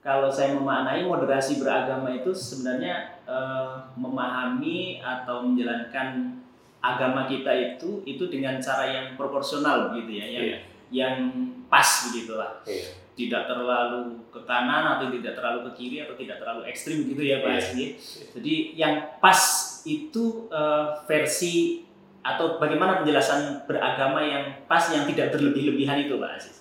kalau saya memaknai moderasi beragama itu sebenarnya eh, memahami atau menjalankan agama kita itu itu dengan cara yang proporsional begitu ya, yang Iya. yang pas begitulah. Iya. Tidak terlalu ke kanan atau tidak terlalu ke kiri atau tidak terlalu ekstrim gitu ya Pak Iya. Aziz. Jadi yang pas itu eh, versi atau bagaimana penjelasan beragama yang pas yang tidak berlebih-lebihan itu Pak Aziz.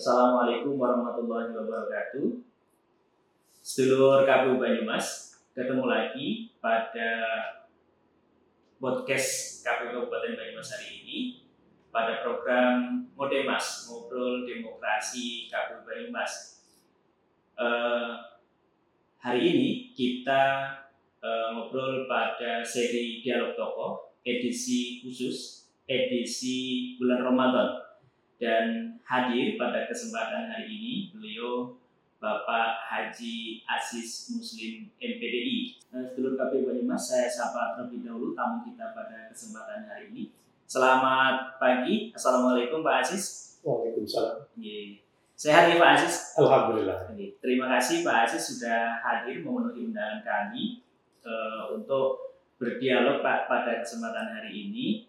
Assalamualaikum warahmatullahi wabarakatuh. Sedulur KPU Banyumas, ketemu lagi pada podcast KPU Kabupaten Banyumas hari ini pada program Modemas, Ngobrol Demokrasi KPU Banyumas. Eh, hari ini kita eh, ngobrol pada seri Dialog Tokoh edisi khusus edisi bulan Ramadan dan hadir pada kesempatan hari ini beliau Bapak Haji Aziz Muslim MPDI. Nah, Sedulur KPU Banyumas, saya sapa terlebih dahulu tamu kita pada kesempatan hari ini. Selamat pagi, Assalamualaikum Pak Aziz. Waalaikumsalam. Ye. Sehat ya Pak Aziz? Alhamdulillah. Oke, Terima kasih Pak Aziz sudah hadir memenuhi undangan kami eh, untuk berdialog Pak pada kesempatan hari ini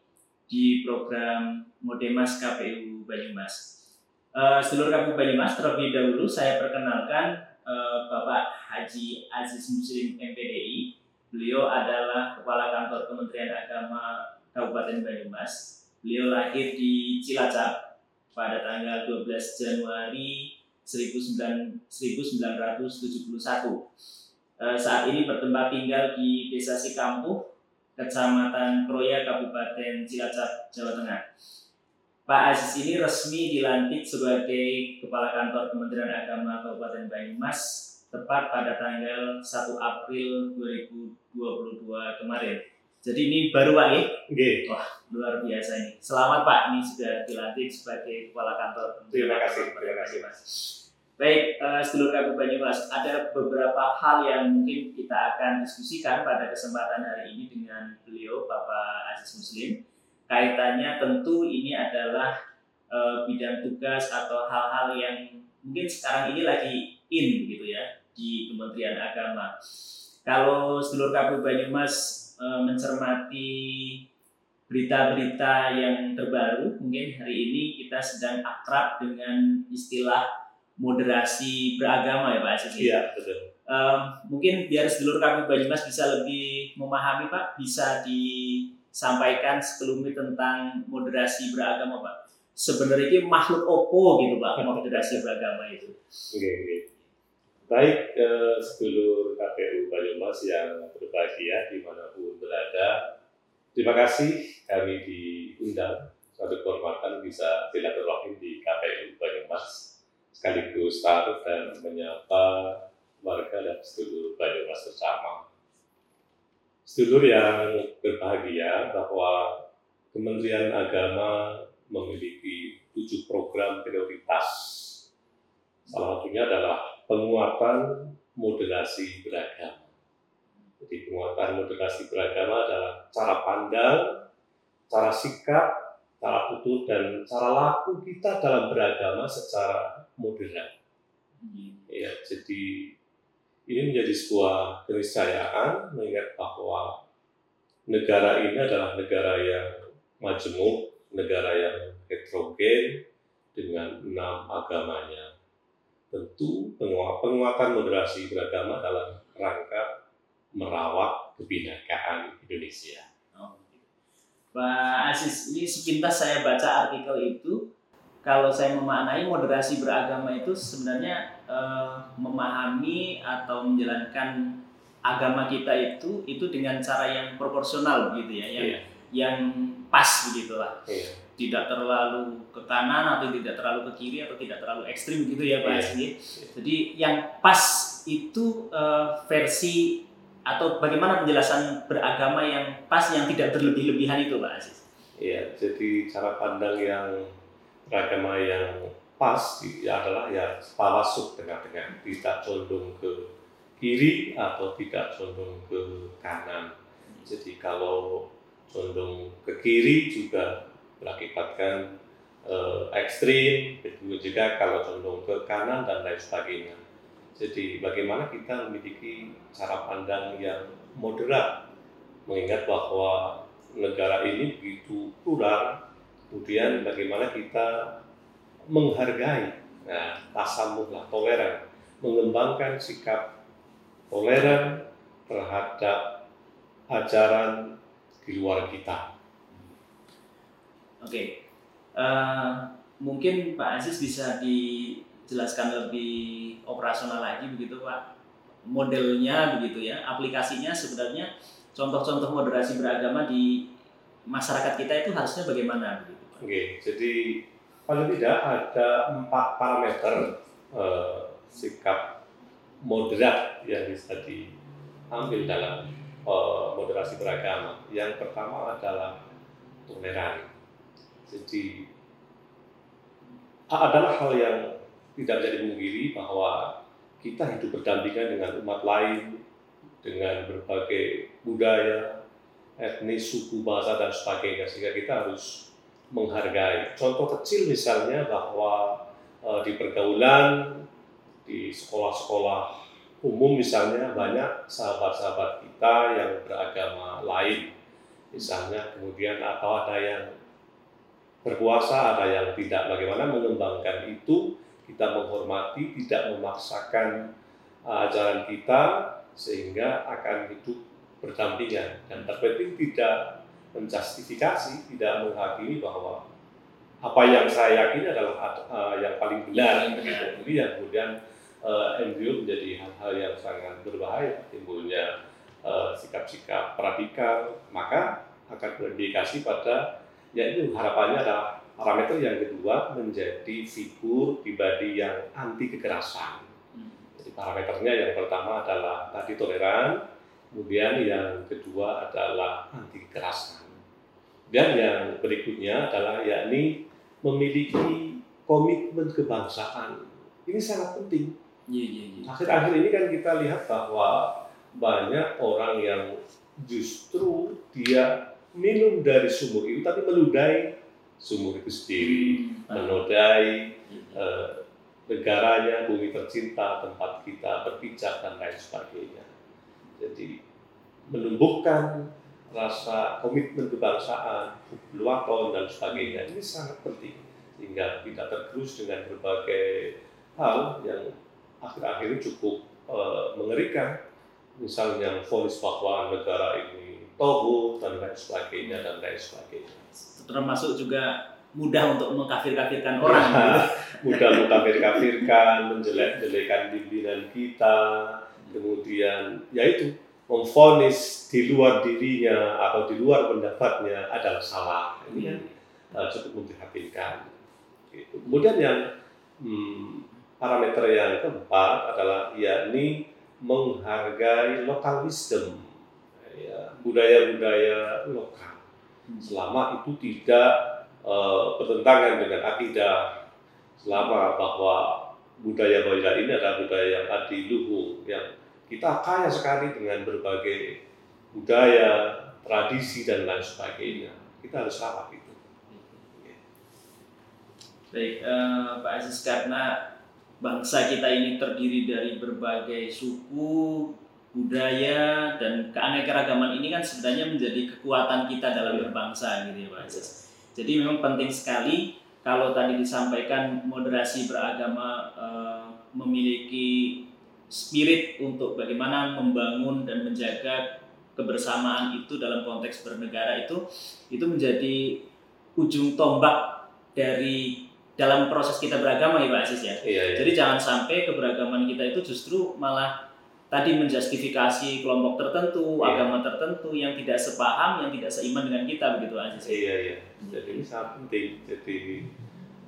di program Modemas KPU Banyumas. Eh, Sedulur KPU Banyumas, terlebih dahulu saya perkenalkan eh, Bapak Haji Aziz Muslim MPDI. Beliau adalah Kepala Kantor Kementerian Agama Kabupaten Banyumas. Beliau lahir di Cilacap pada tanggal 12 Januari 19- 1971. Eh, saat ini bertempat tinggal di Desa Sikampuh, Kecamatan Kroya, Kabupaten Cilacap, Jawa Tengah. Pak Aziz ini resmi dilantik sebagai Kepala Kantor Kementerian Agama Kabupaten Banyumas tepat pada tanggal 1 April 2022 kemarin. Jadi ini baru Pak ya? Oke. luar biasa ini. Selamat Pak, ini sudah dilantik sebagai Kepala Kantor Terima kasih, terima kasih. Mas. Baik, eh, sedulur KPU Banyumas, ada beberapa hal yang mungkin kita akan diskusikan pada kesempatan hari ini dengan beliau Bapak Aziz Muslim. Kaitannya tentu ini adalah eh, bidang tugas atau hal-hal yang mungkin sekarang ini lagi in gitu ya di Kementerian Agama. Kalau sedulur KPU Banyumas eh, mencermati berita-berita yang terbaru, mungkin hari ini kita sedang akrab dengan istilah moderasi beragama ya Pak Aziz. Iya, betul. Em, mungkin biar sedulur kami Banyumas bisa lebih memahami Pak, bisa disampaikan sekelumit tentang moderasi beragama Pak. Sebenarnya ini makhluk opo gitu Pak, moderasi beragama itu. Oke, oke. Baik, eh, sedulur KPU Banyumas yang berbahagia di mana pun berada. Terima kasih kami diundang suatu kehormatan bisa silaturahim di KPU Banyumas sekaligus taruh dan menyapa warga dan sedulur Banyumas bersama. Sedulur yang berbahagia bahwa Kementerian Agama memiliki tujuh program prioritas. Salah satunya adalah penguatan moderasi beragama. Jadi penguatan moderasi beragama adalah cara pandang, cara sikap, cara tutur, dan cara laku kita dalam beragama secara moderat. Ya, jadi ini menjadi sebuah keniscayaan mengingat bahwa negara ini adalah negara yang majemuk, negara yang heterogen dengan enam agamanya. Tentu penguat- penguatan moderasi beragama dalam rangka merawat kebinekaan Indonesia. Oh, gitu. Pak Aziz, ini sepintas saya baca artikel itu, kalau saya memaknai moderasi beragama itu sebenarnya eh, memahami atau menjalankan agama kita itu itu dengan cara yang proporsional gitu ya, yang Iya. yang pas begitulah. Iya. Tidak terlalu ke kanan atau tidak terlalu ke kiri atau tidak terlalu ekstrim gitu ya Pak Iya. Aziz. Jadi yang pas itu eh, versi atau bagaimana penjelasan beragama yang pas yang tidak berlebih-lebihan itu Pak Aziz? Iya, jadi cara pandang yang beragama yang pas adalah ya tawasuk tengah-tengah tidak condong ke kiri atau tidak condong ke kanan. Jadi kalau condong ke kiri juga berakibatkan eh, ekstrim begitu juga kalau condong ke kanan dan lain sebagainya. Jadi bagaimana kita memiliki cara pandang yang moderat mengingat bahwa negara ini begitu plural kemudian bagaimana kita menghargai nah tasamuh lah toleran. Mengembangkan sikap toleran terhadap ajaran di luar kita. Oke, uh, mungkin Pak Aziz bisa dijelaskan lebih operasional lagi begitu Pak, modelnya begitu ya, aplikasinya sebenarnya contoh-contoh moderasi beragama di masyarakat kita itu harusnya bagaimana begitu Oke, jadi paling tidak ada empat parameter uh, sikap moderat yang bisa diambil dalam uh, moderasi beragama. Yang pertama adalah toleran. Jadi adalah hal yang tidak bisa dimungkiri bahwa kita hidup berdampingan dengan umat lain, dengan berbagai budaya, etnis, suku, bahasa, dan sebagainya. Sehingga kita harus menghargai. Contoh kecil misalnya bahwa e, di pergaulan, di sekolah-sekolah umum misalnya banyak sahabat-sahabat kita yang beragama lain. Misalnya kemudian atau ada yang berkuasa, ada yang tidak. Bagaimana mengembangkan itu, kita menghormati, tidak memaksakan ajaran kita, sehingga akan hidup berdampingan. Dan terpenting tidak menjustifikasi, tidak menghakimi bahwa apa yang saya yakini adalah uh, yang paling benar. Begitu. Ini yang kemudian uh, embryo menjadi hal-hal yang sangat berbahaya, timbulnya sikap-sikap uh, radikal, maka akan berindikasi pada ya itu harapannya adalah parameter yang kedua menjadi figur pribadi yang anti kekerasan. Jadi parameternya yang pertama adalah tadi toleran, kemudian yang kedua adalah anti kekerasan. Dan yang berikutnya adalah yakni memiliki komitmen kebangsaan. Ini sangat penting. Iya, iya, iya. Akhir-akhir ini kan kita lihat bahwa banyak orang yang justru dia minum dari sumur itu tapi meludahi sumur itu sendiri, hmm. menodai uh, negaranya, bumi tercinta, tempat kita berpijak dan lain sebagainya. Jadi menumbuhkan rasa komitmen kebangsaan, luakon dan sebagainya ini sangat penting sehingga tidak tergerus dengan berbagai hal yang akhir-akhir ini cukup uh, mengerikan misalnya vonis bahwa negara ini tohu dan lain sebagainya dan lain sebagainya. Termasuk juga mudah untuk mengkafir-kafirkan orang. Ya, mudah mengkafir-kafirkan, menjelek-jelekan pimpinan kita, kemudian yaitu memfonis di luar dirinya atau di luar pendapatnya adalah salah. Ini yang uh, cukup memprihatinkan. Gitu. Kemudian yang hmm, parameter yang keempat adalah yakni menghargai lokal wisdom ya, budaya-budaya lokal selama itu tidak uh, bertentangan dengan akidah selama bahwa budaya-budaya ini adalah budaya yang adiluhung yang kita kaya sekali dengan berbagai budaya, tradisi dan lain sebagainya. Kita harus rawat itu. Baik, uh, Pak Aziz karena bangsa kita ini terdiri dari berbagai suku, budaya dan keanekaragaman ini kan sebenarnya menjadi kekuatan kita dalam iya. berbangsa gitu ya Pak Aziz. Jadi memang penting sekali kalau tadi disampaikan moderasi beragama e, memiliki spirit untuk bagaimana membangun dan menjaga kebersamaan itu dalam konteks bernegara itu itu menjadi ujung tombak dari dalam proses kita beragama ya Pak Aziz ya. Iya, iya. Jadi jangan sampai keberagaman kita itu justru malah tadi menjustifikasi kelompok tertentu, yeah. agama tertentu yang tidak sepaham, yang tidak seiman dengan kita begitu aja sih. Iya iya. Jadi ini sangat penting. Jadi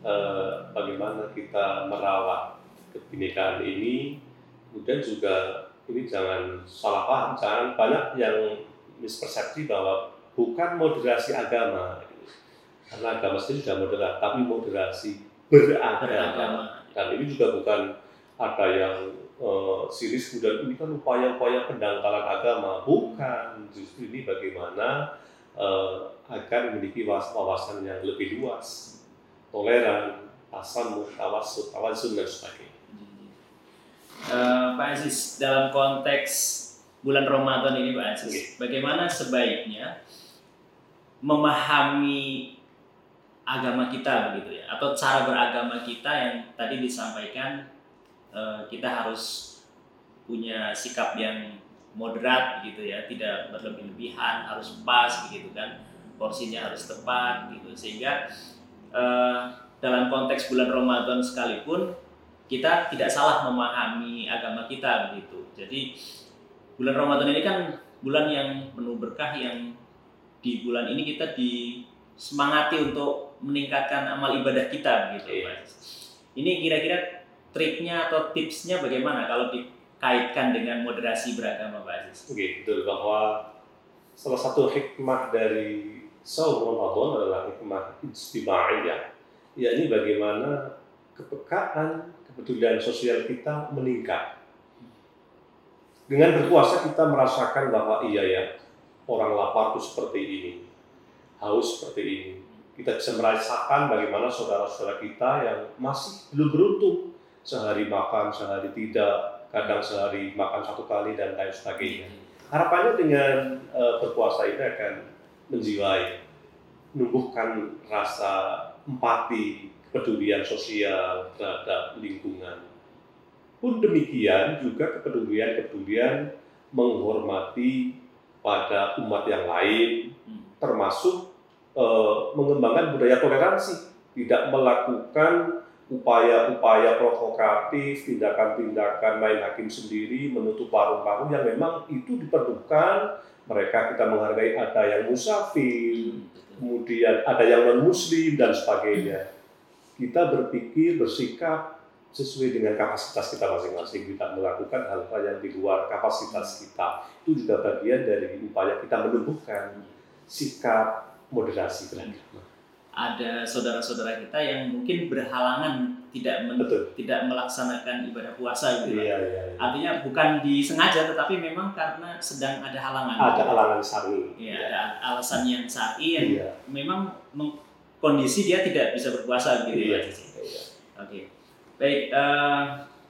eh, bagaimana kita merawat kebinekaan ini, kemudian juga ini jangan salah paham, jangan banyak yang mispersepsi bahwa bukan moderasi agama, karena agama sendiri sudah moderat, tapi moderasi beragama. beragama. Dan ini juga bukan ada yang uh, siris kemudian ini kan upaya-upaya pendangkalan agama. Bukan, justru ini bagaimana uh, agar memiliki wawasan yang lebih luas, toleran, tasamuh, tawassut, tawasun dan sebagainya. Uh, Pak Aziz, dalam konteks bulan Ramadan ini Pak Aziz, Oke. bagaimana sebaiknya memahami agama kita begitu ya, atau cara beragama kita yang tadi disampaikan uh, kita harus punya sikap yang moderat gitu ya, tidak berlebih-lebihan, harus pas begitu kan, porsinya harus tepat gitu, sehingga uh, dalam konteks bulan Ramadan sekalipun kita tidak salah memahami agama kita begitu. Jadi bulan Ramadan ini kan bulan yang penuh berkah yang di bulan ini kita disemangati untuk meningkatkan amal ibadah kita gitu. Iya. Mas. Ini kira-kira triknya atau tipsnya bagaimana kalau dikaitkan dengan moderasi beragama Pak Aziz? Oke, betul bahwa salah satu hikmah dari saum Ramadan adalah hikmah istimaiyah, yakni bagaimana kepekaan, kepedulian sosial kita meningkat. Dengan berpuasa kita merasakan bahwa iya ya, orang lapar itu seperti ini, haus seperti ini. Kita bisa merasakan bagaimana saudara-saudara kita yang masih belum beruntung sehari makan, sehari tidak, kadang sehari makan satu kali dan lain sebagainya. Harapannya dengan eh, berpuasa ini akan menjiwai, menumbuhkan rasa empati, kepedulian sosial terhadap lingkungan. Pun demikian juga kepedulian-kepedulian menghormati pada umat yang lain, Hmm. termasuk eh, mengembangkan budaya toleransi, tidak melakukan upaya-upaya provokatif, tindakan-tindakan main hakim sendiri, menutup warung-warung yang memang itu diperlukan. Mereka kita menghargai ada yang musafir, Hmm, kemudian ada yang non-muslim dan sebagainya. Kita berpikir, bersikap sesuai dengan kapasitas kita masing-masing, tidak melakukan hal-hal yang di luar kapasitas kita. Itu juga bagian dari upaya kita menumbuhkan sikap moderasi beragama. Ada saudara-saudara kita yang mungkin berhalangan tidak men- Betul. tidak melaksanakan ibadah puasa gitu. Pak. Iya, iya, iya. Artinya bukan disengaja tetapi memang karena sedang ada halangan. Ada alangan sari. Iya, ada alasan yang syar'i yang Iya. memang meng- kondisi dia tidak bisa berpuasa gitu Iya. ya. Oke. Baik, eh,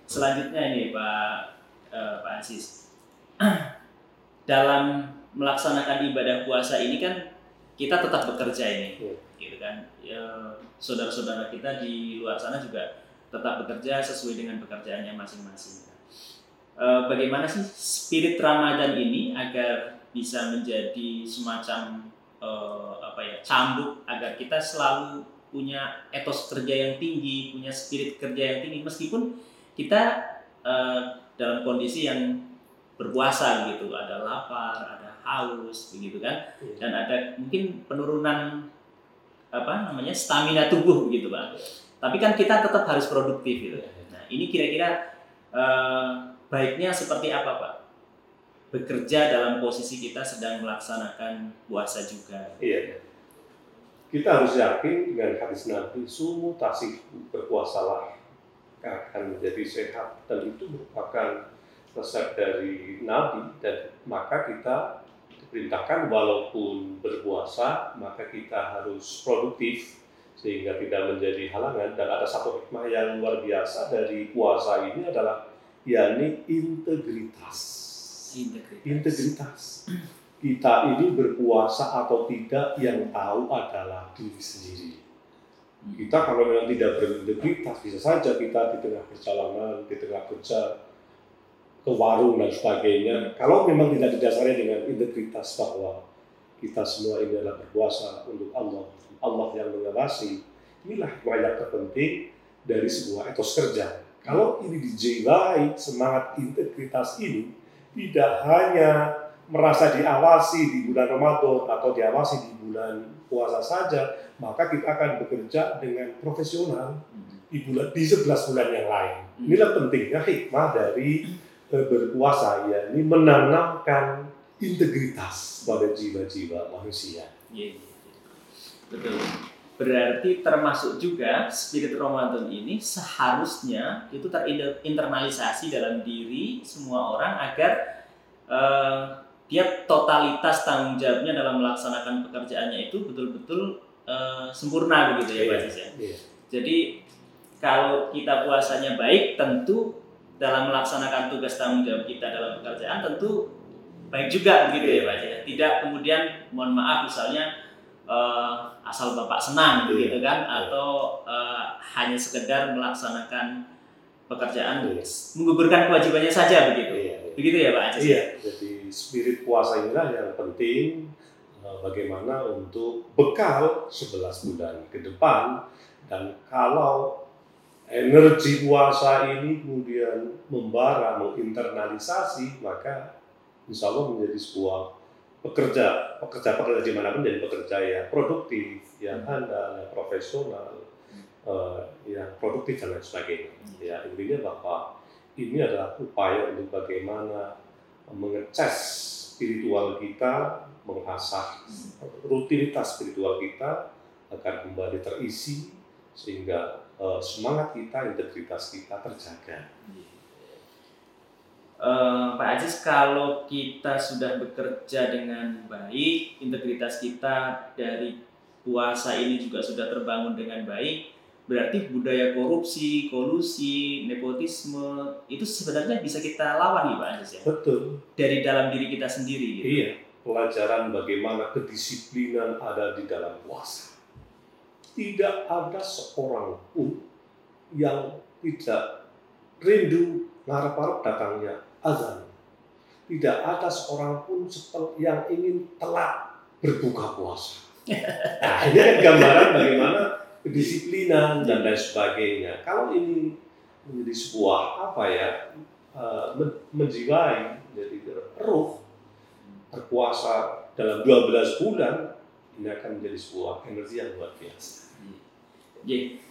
selanjutnya ini Pak eh, Pak Aziz. Dalam melaksanakan ibadah puasa ini kan kita tetap bekerja ini. Iya. Gitu kan. Ya, saudara-saudara kita di luar sana juga tetap bekerja sesuai dengan pekerjaannya masing-masing. Eh, bagaimana sih spirit Ramadan ini agar bisa menjadi semacam eh, apa ya cambuk agar kita selalu punya etos kerja yang tinggi, punya spirit kerja yang tinggi meskipun kita eh, dalam kondisi yang berpuasa gitu, ada lapar, ada haus begitu kan, Iya. dan ada mungkin penurunan apa namanya stamina tubuh begitu pak. Tapi kan kita tetap harus produktif gitu. Nah ini kira-kira eh, baiknya seperti apa pak? Bekerja dalam posisi kita sedang melaksanakan puasa juga. Iya. Kita harus yakin dengan hadis Nabi, sumu tasih berpuasalah akan menjadi sehat dan itu merupakan resep dari Nabi dan maka kita diperintahkan walaupun berpuasa maka kita harus produktif sehingga tidak menjadi halangan dan ada satu hikmah yang luar biasa dari puasa ini adalah yakni integritas integritas. Kita ini berpuasa atau tidak yang tahu adalah diri sendiri. Kita kalau memang tidak berintegritas, bisa saja kita di tengah perjalanan, di tengah kerja, ke warung dan sebagainya. Kalau memang tidak didasari dengan integritas bahwa kita semua ini adalah berpuasa untuk Allah, Allah yang mengawasi, inilah yang terpenting dari sebuah etos kerja. Kalau ini dijiwai semangat integritas ini, tidak hanya merasa diawasi di bulan Ramadan atau diawasi di bulan puasa saja, maka kita akan bekerja dengan profesional di bulan di 11 bulan yang lain. Inilah pentingnya hikmah dari eh, berpuasa ya, ini menanamkan integritas pada jiwa-jiwa manusia. Iya, iya, iya. betul. Berarti termasuk juga spirit Ramadan ini seharusnya itu terinternalisasi dalam diri semua orang agar uh, dia totalitas tanggung jawabnya dalam melaksanakan pekerjaannya itu betul-betul uh, sempurna begitu ya Pak Cis ya. Iya. Jadi kalau kita puasanya baik tentu dalam melaksanakan tugas tanggung jawab kita dalam pekerjaan tentu baik juga begitu ya Pak ya. Tidak kemudian mohon maaf misalnya uh, asal bapak senang iya. gitu kan iya. atau uh, hanya sekedar melaksanakan pekerjaan iya. menggugurkan kewajibannya saja begitu iya, iya. begitu ya Pak Aziz iya jadi spirit puasa inilah yang penting uh, bagaimana untuk bekal 11 bulan ke depan dan kalau energi puasa ini kemudian membara menginternalisasi maka insya Allah menjadi sebuah pekerja pekerja pekerja di mana pun jadi pekerja yang produktif yang hmm. handal yang profesional uh, yang produktif dan lain sebagainya hmm. ya intinya bahwa ini adalah upaya untuk bagaimana mengecas spiritual kita mengasah hmm. rutinitas spiritual kita agar kembali terisi sehingga uh, semangat kita integritas kita terjaga Uh, Pak Aziz, kalau kita sudah bekerja dengan baik, integritas kita dari puasa ini juga sudah terbangun dengan baik, berarti budaya korupsi, kolusi, nepotisme itu sebenarnya bisa kita lawan nih Pak Aziz ya? Betul. Dari dalam diri kita sendiri. Gitu. Iya, pelajaran bagaimana kedisiplinan ada di dalam puasa. Tidak ada seorang pun yang tidak rindu ngarep-ngarep datangnya azan. Tidak ada seorang pun yang ingin telat berbuka puasa. Nah, ini kan gambaran bagaimana kedisiplinan dan lain sebagainya. Kalau ini menjadi sebuah apa ya uh, menjiwai jadi roh berpuasa dalam 12 bulan ini akan menjadi sebuah energi yang luar biasa. Yeah.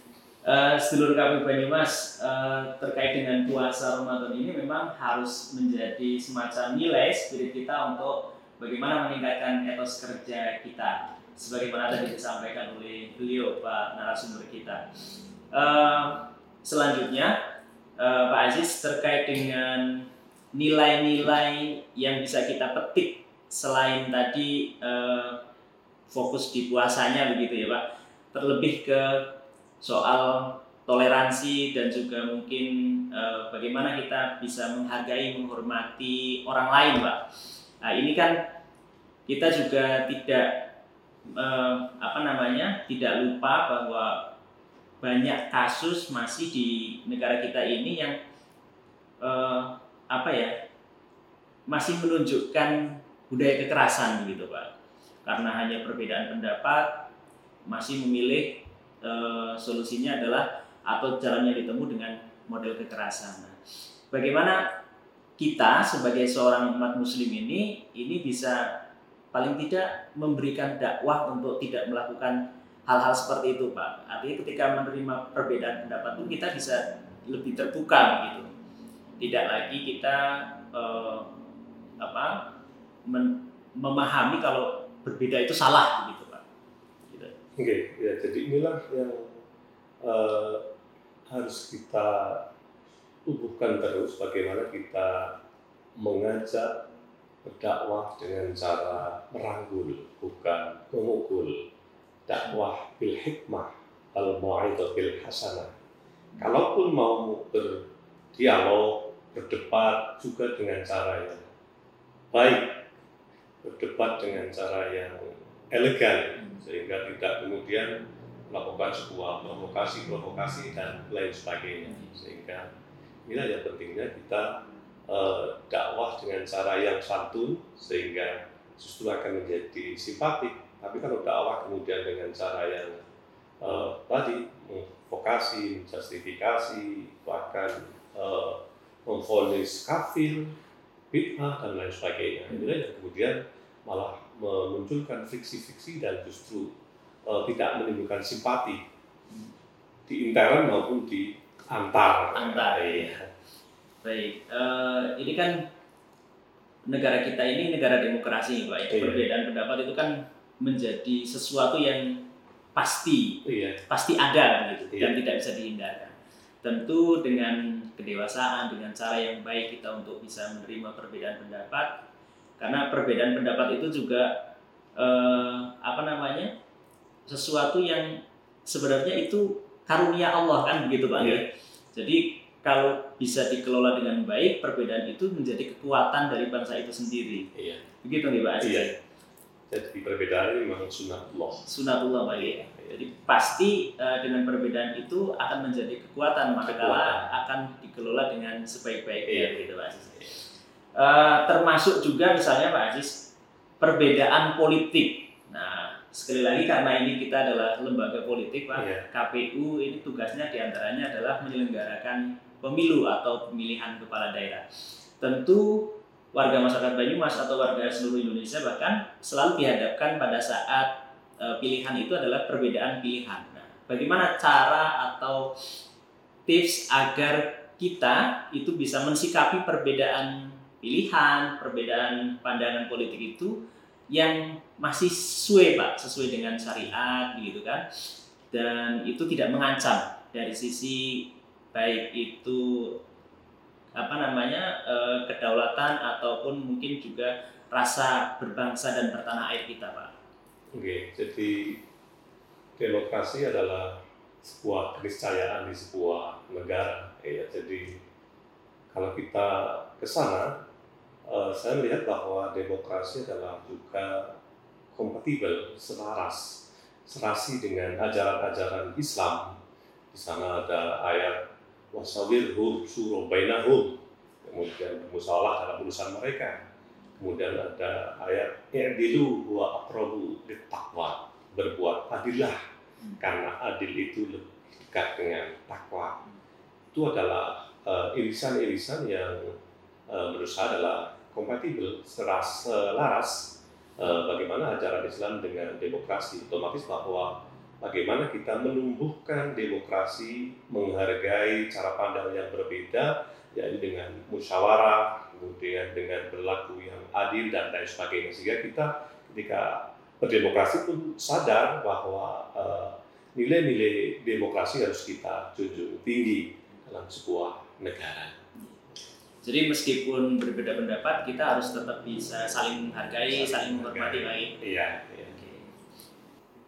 Uh, sedulur kami Banyumas uh, terkait dengan puasa Ramadan ini memang harus menjadi semacam nilai spirit kita untuk bagaimana meningkatkan etos kerja kita sebagaimana tadi disampaikan oleh beliau Pak narasumber kita. Uh, selanjutnya uh, Pak Aziz terkait dengan nilai-nilai yang bisa kita petik selain tadi uh, fokus di puasanya begitu ya Pak terlebih ke soal toleransi dan juga mungkin uh, bagaimana kita bisa menghargai, menghormati orang lain, Pak. Nah, ini kan kita juga tidak uh, apa namanya tidak lupa bahwa banyak kasus masih di negara kita ini yang uh, apa ya masih menunjukkan budaya kekerasan gitu pak karena hanya perbedaan pendapat masih memilih e, solusinya adalah atau jalannya ditemu dengan model kekerasan. Nah, bagaimana kita sebagai seorang umat muslim ini ini bisa paling tidak memberikan dakwah untuk tidak melakukan hal-hal seperti itu Pak. Artinya ketika menerima perbedaan pendapat pun kita bisa lebih terbuka gitu. Tidak lagi kita eh, apa men, memahami kalau berbeda itu salah gitu. Oke, okay, ya jadi inilah yang uh, harus kita tumbuhkan terus bagaimana kita mengajak berdakwah dengan cara merangkul bukan memukul. Dakwah bil hikmah al bil hasanah. Kalaupun mau berdialog berdebat juga dengan cara yang baik berdebat dengan cara yang elegan sehingga tidak kemudian melakukan sebuah provokasi-provokasi dan lain sebagainya. Sehingga inilah yang pentingnya kita uh, dakwah dengan cara yang santun sehingga justru akan menjadi simpatik. Tapi kalau dakwah kemudian dengan cara yang uh, tadi memprovokasi, justifikasi bahkan uh, memfonis kafir, bid'ah dan lain sebagainya. Inilah yang kemudian malah memunculkan friksi-friksi dan justru uh, tidak menimbulkan simpati di intern maupun di antar. Antar, iya. Baik, uh, ini kan negara kita ini negara demokrasi, Pak. Iya. Perbedaan pendapat itu kan menjadi sesuatu yang pasti, Iya. pasti ada begitu Iya. dan tidak bisa dihindarkan. Tentu dengan kedewasaan, dengan cara yang baik kita untuk bisa menerima perbedaan pendapat, karena perbedaan pendapat itu juga eh, apa namanya sesuatu yang sebenarnya itu karunia Allah kan begitu pak. Iya. ya? Jadi kalau bisa dikelola dengan baik, perbedaan itu menjadi kekuatan dari bangsa itu sendiri. Iya. Begitu nih Pak Aziz. Iya. Jadi perbedaan ini memang sunatullah. Sunatullah Pak ya. Jadi pasti eh, dengan perbedaan itu akan menjadi kekuatan maka Kekuatan. akan dikelola dengan sebaik-baiknya Iya. gitu Pak Aziz. Eh, termasuk juga misalnya Pak Aziz perbedaan politik. Nah sekali lagi karena ini kita adalah lembaga politik Pak, Iya. KPU ini tugasnya di antaranya adalah menyelenggarakan pemilu atau pemilihan kepala daerah. Tentu warga masyarakat Banyumas atau warga seluruh Indonesia bahkan selalu dihadapkan pada saat eh, pilihan itu adalah perbedaan pilihan. Nah, bagaimana cara atau tips agar kita itu bisa mensikapi perbedaan pilihan, perbedaan pandangan politik itu yang masih sesuai Pak, sesuai dengan syariat gitu kan. Dan itu tidak mengancam dari sisi baik itu apa namanya eh, kedaulatan ataupun mungkin juga rasa berbangsa dan bertanah air kita Pak. Oke, jadi demokrasi adalah sebuah keniscayaan di sebuah negara. Ya, jadi kalau kita ke sana, eh, saya melihat bahwa demokrasi adalah juga kompatibel, selaras, serasi dengan ajaran-ajaran Islam. Di sana ada ayat wasawirhum suruh bainahum, kemudian bermusawalah dalam urusan mereka. Kemudian ada ayat i'dilu wa aqrabu taqwa, berbuat adillah karena adil itu lebih dekat dengan takwa. Itu adalah eh, irisan-irisan yang eh, menurut saya adalah kompatibel, seras, selaras eh, bagaimana ajaran Islam dengan demokrasi. Otomatis bahwa bagaimana kita menumbuhkan demokrasi, menghargai cara pandang yang berbeda, yaitu dengan musyawarah, kemudian dengan berlaku yang adil dan lain sebagainya. Sehingga kita ketika berdemokrasi pun sadar bahwa eh, nilai-nilai demokrasi harus kita junjung tinggi dalam sebuah negara. Jadi meskipun berbeda pendapat, kita harus tetap bisa saling menghargai, saling menghormati baik. Iya. iya. Oke.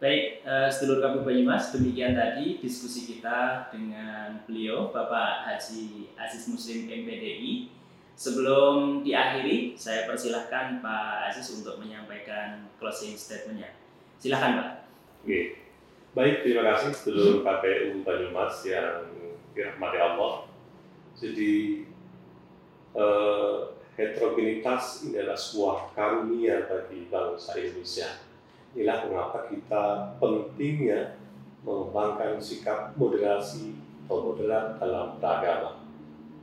Baik, eh, sedulur kami Banyumas, demikian tadi diskusi kita dengan beliau, Bapak Haji Aziz Muslim MPDI. Sebelum diakhiri, saya persilahkan Pak Aziz untuk menyampaikan closing statement-nya. Silahkan Pak. Oke. Baik, terima kasih seluruh KPU Banyumas yang dirahmati Allah. Jadi eh, heterogenitas ini adalah sebuah karunia bagi bangsa Indonesia. Inilah mengapa kita pentingnya mengembangkan sikap moderasi atau moderat dalam beragama.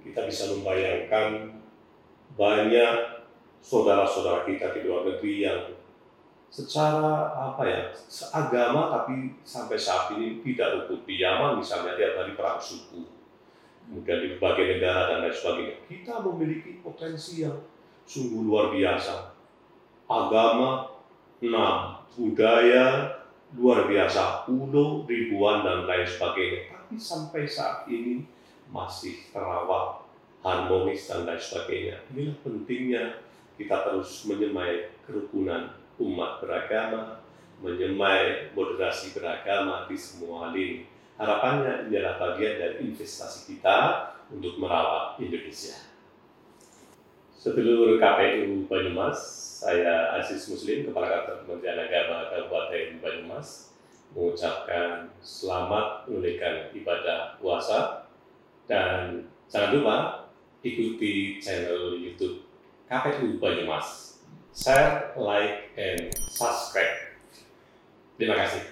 Kita bisa membayangkan banyak saudara-saudara kita di luar negeri yang secara apa ya seagama tapi sampai saat ini tidak rukun di Yaman misalnya tiap hari perang suku kemudian di berbagai negara dan lain sebagainya. Kita memiliki potensi yang sungguh luar biasa. Agama enam. Budaya luar biasa. Ulo ribuan dan lain sebagainya. Tapi sampai saat ini masih terawat harmonis dan lain sebagainya. Inilah pentingnya kita terus menyemai kerukunan umat beragama, menyemai moderasi beragama di semua lini. Harapannya ini adalah bagian dari investasi kita untuk merawat Indonesia. Sedulur KPU Banyumas, saya Aziz Muslim, Kepala Kantor Kementerian Agama Kabupaten Banyumas, mengucapkan selamat menunaikan ibadah puasa dan jangan lupa ikuti channel YouTube KPU Banyumas share, like, and subscribe. Terima kasih.